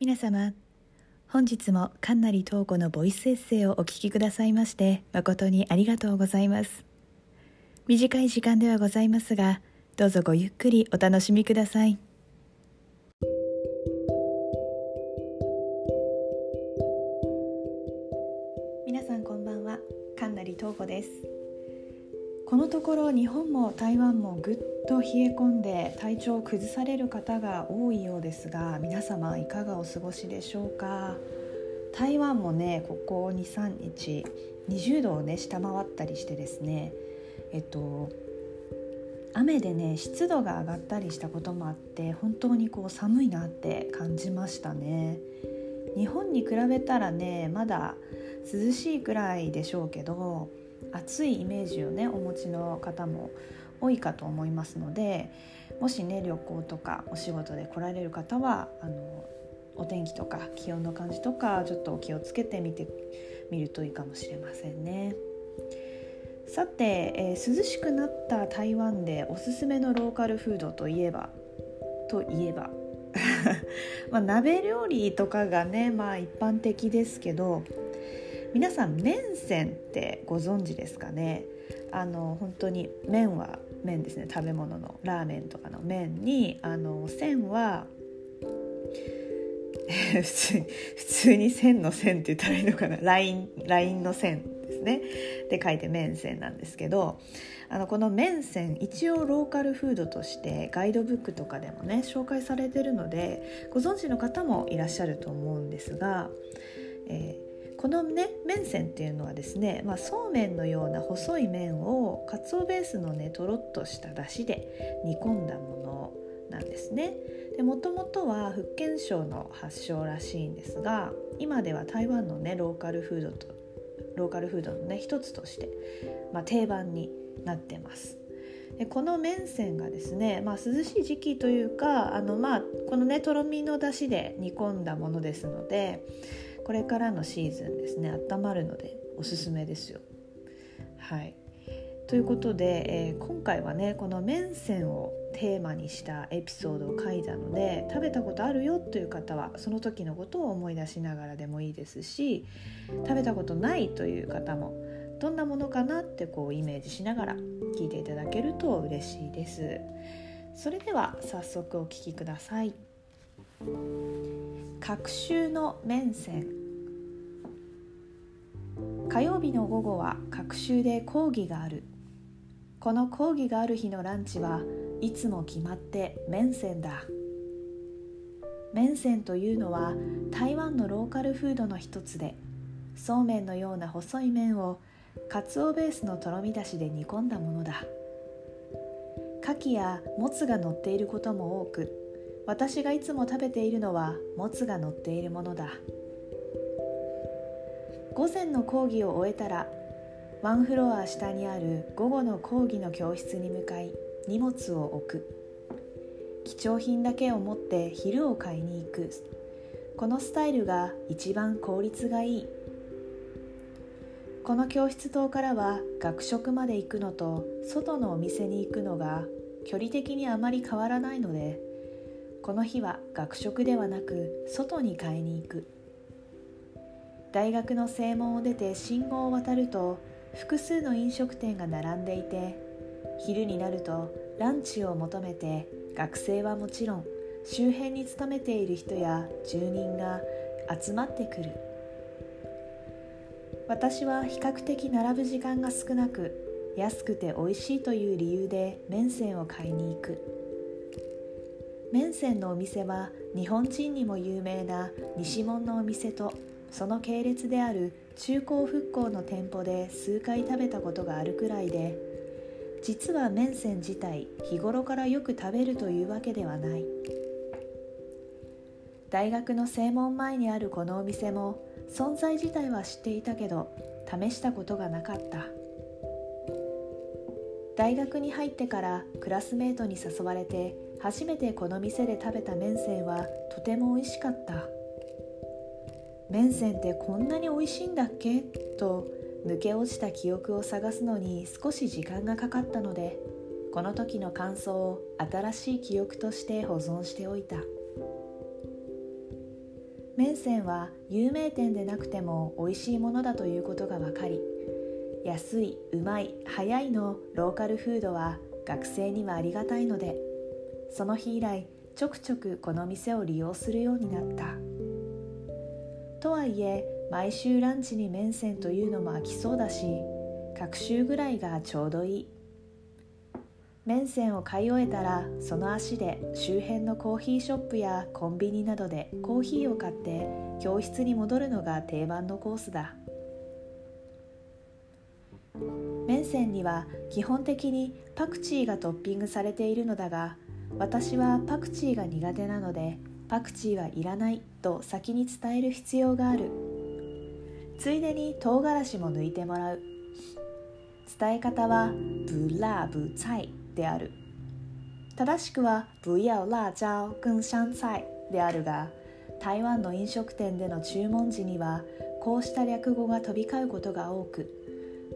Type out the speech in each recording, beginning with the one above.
皆様本日も神成東子のボイスエッセイをお聞きくださいまして誠にありがとうございます。短い時間ではございますがどうぞごゆっくりお楽しみください。皆さんこんばんは。神成東子です。このところ日本も台湾もぐっと冷え込んで体調を崩される方が多いようですが皆様いかがお過ごしでしょうか？台湾もねここ23日20度をね下回ったりしてですねえっと雨でね湿度が上がったりしたこともあって本当にこう寒いなって感じましたね。日本に比べたらねまだ涼しいくらいでしょうけど暑いイメージをねお持ちの方も多いかと思いますのでもしね旅行とかお仕事で来られる方はあのお天気とか気温の感じとかちょっとお気をつけてみてみるといいかもしれませんね。さて、えー、涼しくなった台湾でおすすめのローカルフードといえばといえば まあ鍋料理とかがねまあ一般的ですけど皆さん麺線ってご存知ですかね？あの本当に麺は麺ですね。食べ物の。ラーメンとかの麺にあの線は 普通に線の線って言ったらいいのかな。ラインラインの線ですね。で書いて麺線なんですけどあのこの麺線一応ローカルフードとしてガイドブックとかでもね紹介されてるのでご存知の方もいらっしゃると思うんですが、えーこのね麺線っていうのはですね、まあ、そうめんのような細い麺をかつおベースのねとろっとしただしで煮込んだものなんですね。でもともとは福建省の発祥らしいんですが今では台湾のねローカルフードとローカルフードのね一つとして、まあ、定番になってます。でこの麺線がですね、まあ、涼しい時期というかあの、まあ、このねとろみの出汁で煮込んだものですのでこれからのシーズンですね。温まるのでおすすめですよ。はい。ということで、えー、今回はねこの麺線をテーマにしたエピソードを書いたので食べたことあるよという方はその時のことを思い出しながらでもいいですし食べたことないという方もどんなものかなってこうイメージしながら聞いていただけると嬉しいです。それでは早速お聴きください。隔週の面線。火曜日の午後は隔週で講義がある。この講義がある日のランチはいつも決まって麺線だ。麺線というのは台湾のローカルフードの一つでそうめんのような細い麺をかつおベースのとろみだしで煮込んだものだ。牡蠣やもつが乗っていることも多く私がいつも食べているのはもつが乗っているものだ。午前の講義を終えたらワンフロア下にある午後の講義の教室に向かい荷物を置く。貴重品だけを持って昼を買いに行く。このスタイルが一番効率がいい。この教室棟からは学食まで行くのと外のお店に行くのが距離的にあまり変わらないのでこの日は学食ではなく外に買いに行く。大学の正門を出て信号を渡ると複数の飲食店が並んでいて昼になるとランチを求めて学生はもちろん周辺に勤めている人や住人が集まってくる。私は比較的並ぶ時間が少なく安くて美味しいという理由で麺線を買いに行く。麺線のお店は日本人にも有名な西門のお店とその系列である中高復興の店舗で数回食べたことがあるくらいで実は麺線自体日頃からよく食べるというわけではない。大学の正門前にあるこのお店も存在自体は知っていたけど試したことがなかった。大学に入ってからクラスメートに誘われて初めてこの店で食べた麺線はとても美味しかった。麺線ってこんなに美味しいんだっけ？と抜け落ちた記憶を探すのに少し時間がかかったのでこの時の感想を新しい記憶として保存しておいた。麺線は有名店でなくても美味しいものだということが分かり安いうまい早いのローカルフードは学生にはありがたいのでその日以来ちょくちょくこの店を利用するようになった。とはいえ毎週ランチに麺線というのも飽きそうだし各週ぐらいがちょうどいい。麺線を買い終えたらその足で周辺のコーヒーショップやコンビニなどでコーヒーを買って教室に戻るのが定番のコースだ。麺線には基本的にパクチーがトッピングされているのだが私はパクチーが苦手なのでパクチーはいらないと先に伝える必要がある。ついでに唐辛子も抜いてもらう。伝え方はブラブツァイである。正しくは不要辣椒跟香菜であるが台湾の飲食店での注文時にはこうした略語が飛び交うことが多く。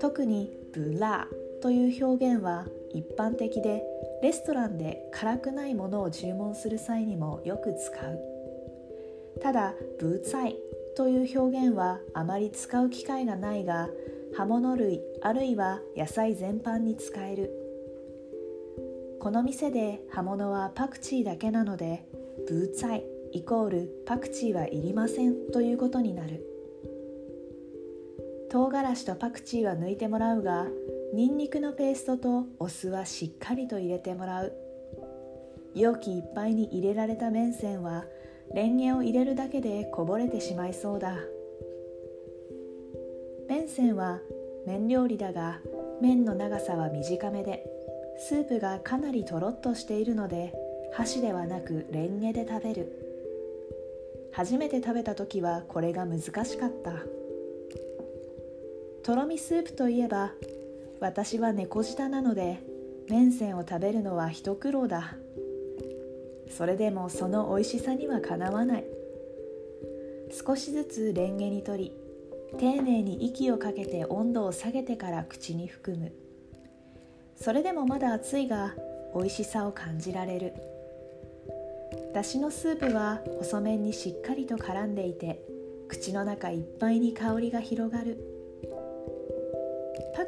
特に「ブラ」という表現は一般的でレストランで辛くないものを注文する際にもよく使う。ただ「ブーツァイ」という表現はあまり使う機会がないが葉物類あるいは野菜全般に使える。この店で葉物はパクチーだけなのでブーツァイイコールパクチーはいりませんということになる。唐辛子とパクチーは抜いてもらうがニンニクのペーストとお酢はしっかりと入れてもらう。容器いっぱいに入れられた麺線はレンゲを入れるだけでこぼれてしまいそうだ。麺線は麺料理だが麺の長さは短めでスープがかなりとろっとしているので箸ではなくレンゲで食べる。初めて食べた時はこれが難しかった。とろみスープといえば私は猫舌なので麺線を食べるのは一苦労だ。それでもその美味しさにはかなわない。少しずつレンゲに取り丁寧に息をかけて温度を下げてから口に含む。それでもまだ熱いが美味しさを感じられる。だしのスープは細麺にしっかりと絡んでいて口の中いっぱいに香りが広がる。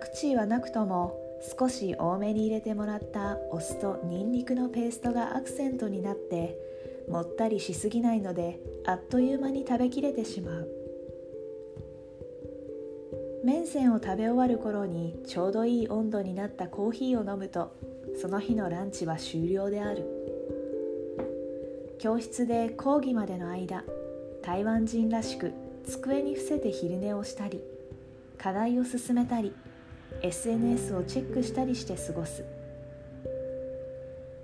クチーはなくとも少し多めに入れてもらったお酢とニンニクのペーストがアクセントになってもったりしすぎないのであっという間に食べきれてしまう。麺線を食べ終わる頃にちょうどいい温度になったコーヒーを飲むとその日のランチは終了である。教室で講義までの間台湾人らしく机に伏せて昼寝をしたり課題を進めたり SNS をチェックしたりして過ごす。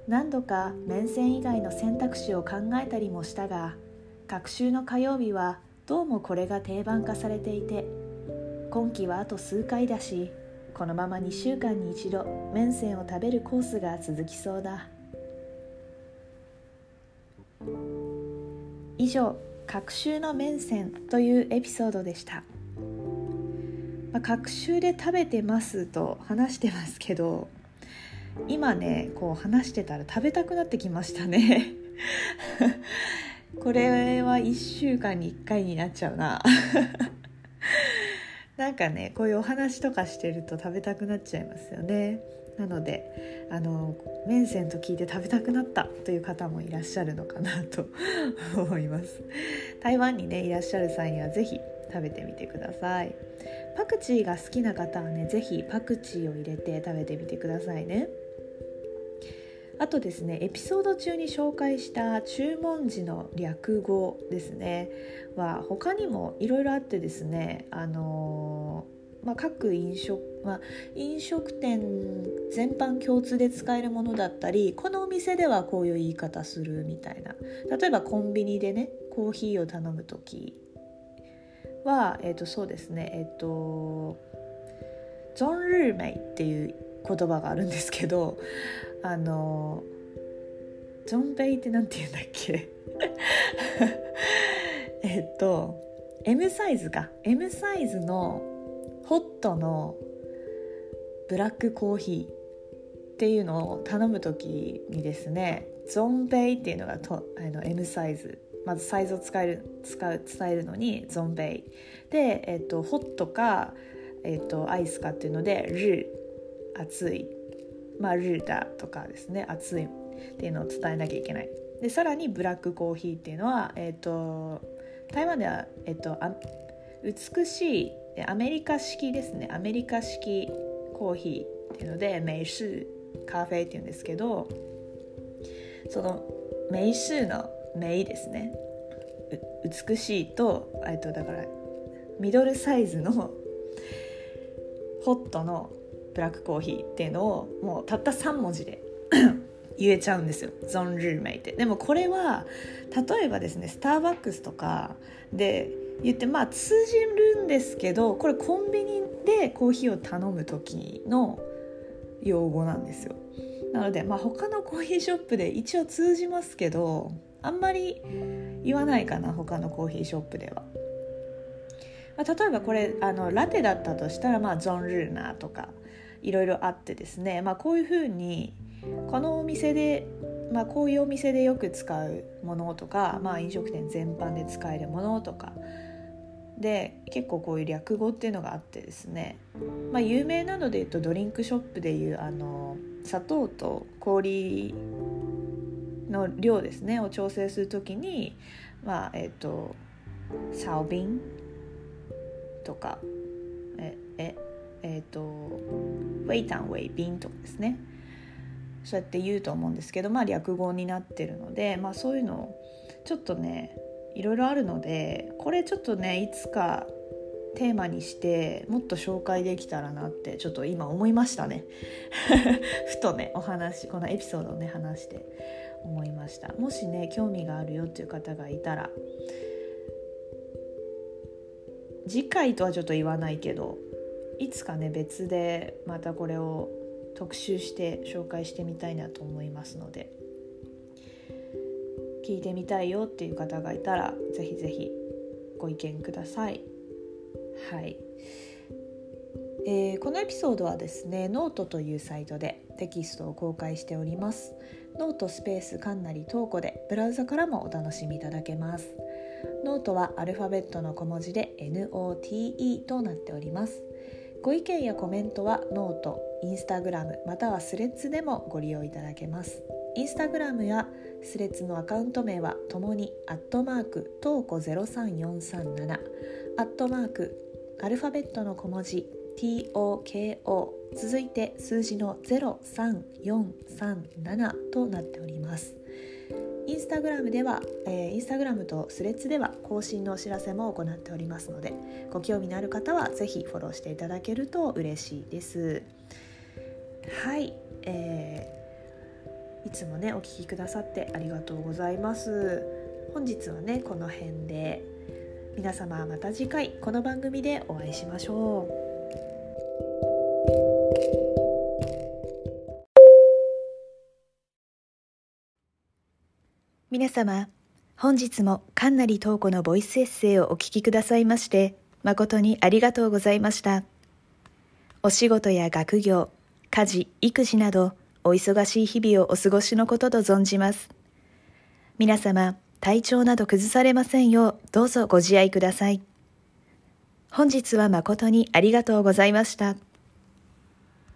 何度か面線以外の選択肢を考えたりもしたが隔週の火曜日はどうもこれが定番化されていて今期はあと数回だしこのまま2週間に一度麺線を食べるコースが続きそうだ。以上「隔週の麺線」というエピソードでした、まあ、隔週で食べてますと話してますけど今ねこう話してたら食べたくなってきましたね。これは1週間に1回になっちゃうな。なんかねこういうお話とかしてると食べたくなっちゃいますよね。なのであの麺線と聞いて食べたくなったという方もいらっしゃるのかなと 思います。台湾にねいらっしゃる際には是非食べてみてください。パクチーが好きな方はね是非パクチーを入れて食べてみてくださいね。あとですねエピソード中に紹介した注文時の略語ですね。は他にもいろいろあってですねあのまあ、各飲食、まあ、飲食店全般共通で使えるものだったりこのお店ではこういう言い方するみたいな。例えばコンビニでねコーヒーを頼む時は、えー、とそうですね。えっ、ー、とジョン・ルーメイっていう言葉があるんですけどあのジョンベイって何て言うんだっけ？えっと M サイズか。M サイズのホットのブラックコーヒーっていうのを頼む時にですねゾンベイっていうのがとあの M サイズ。まずサイズを使える使う伝えるのにゾンベイ。で、えーと、ホットか、えーと、アイスかっていうのでル熱い。まあルーダとかですね。熱い。っていうのを伝えなきゃいけない。でさらにブラックコーヒーっていうのは、えーと、台湾では、えー、とあ美しいアメリカ式ですね。アメリカ式コーヒーっていうので美式カフェっていうんですけどその美式の美ですね。美しいとえっとだからミドルサイズのホットのブラックコーヒーっていうのをもうたった3文字で 言えちゃうんですよ。ゾン・ルーメイって。でもこれは例えばですねスターバックスとかで言ってまあ通じるんですけどこれコンビニでコーヒーを頼む時の用語なんですよ。なのでまあ他のコーヒーショップで一応通じますけどあんまり言わないかな他のコーヒーショップでは。まあ、例えばこれあのラテだったとしたら、まあ、ゾン・ルーナとかいろいろあってですね、まあ、こういうふうにこのお店で、まあ、こういうお店でよく使うものとか、まあ、飲食店全般で使えるものとかで結構こういう略語っていうのがあってですね、まあ、有名なので言うとドリンクショップでいうあの砂糖と氷の量ですねを調整する時にまあえっ、ー、とサオビンとかえええっ、ー、とウェイタンウェイビンとかですね。そうやって言うと思うんですけどまあ略語になってるのでまあそういうのをちょっとねいろいろあるのでこれちょっとねいつかテーマにしてもっと紹介できたらなってちょっと今思いましたね。ふとねお話このエピソードをね話して。思いました。もしね興味があるよっていう方がいたら次回とはちょっと言わないけどいつかね別でまたこれを特集して紹介してみたいなと思いますので聞いてみたいよっていう方がいたらぜひぜひご意見ください。はい、えー、このエピソードはですねノートというサイトでテキストを公開しております。ノートスペースかんなりトーコでブラウザからもお楽しみいただけます。ノートはアルファベットの小文字で NOTE となっております。ご意見やコメントはノート、インスタグラムまたはスレッズでもご利用いただけます。インスタグラムやスレッズのアカウント名はともにアットマークトーコ03437アットマークアルファベットの小文字 TOKO 続いて数字の03437となっております。インスタグラムでは、えー、インスタグラムとスレッズでは更新のお知らせも行っておりますのでご興味のある方はぜひフォローしていただけると嬉しいです。はい、えー、いつもねお聴きくださってありがとうございます。本日はねこの辺で。皆様また次回この番組でお会いしましょう。皆様、本日もかんなりとうこのボイスエッセイをお聞きくださいまして、誠にありがとうございました。お仕事や学業、家事、育児など、お忙しい日々をお過ごしのことと存じます。皆様、体調など崩されませんよう、どうぞご自愛ください。本日は誠にありがとうございました。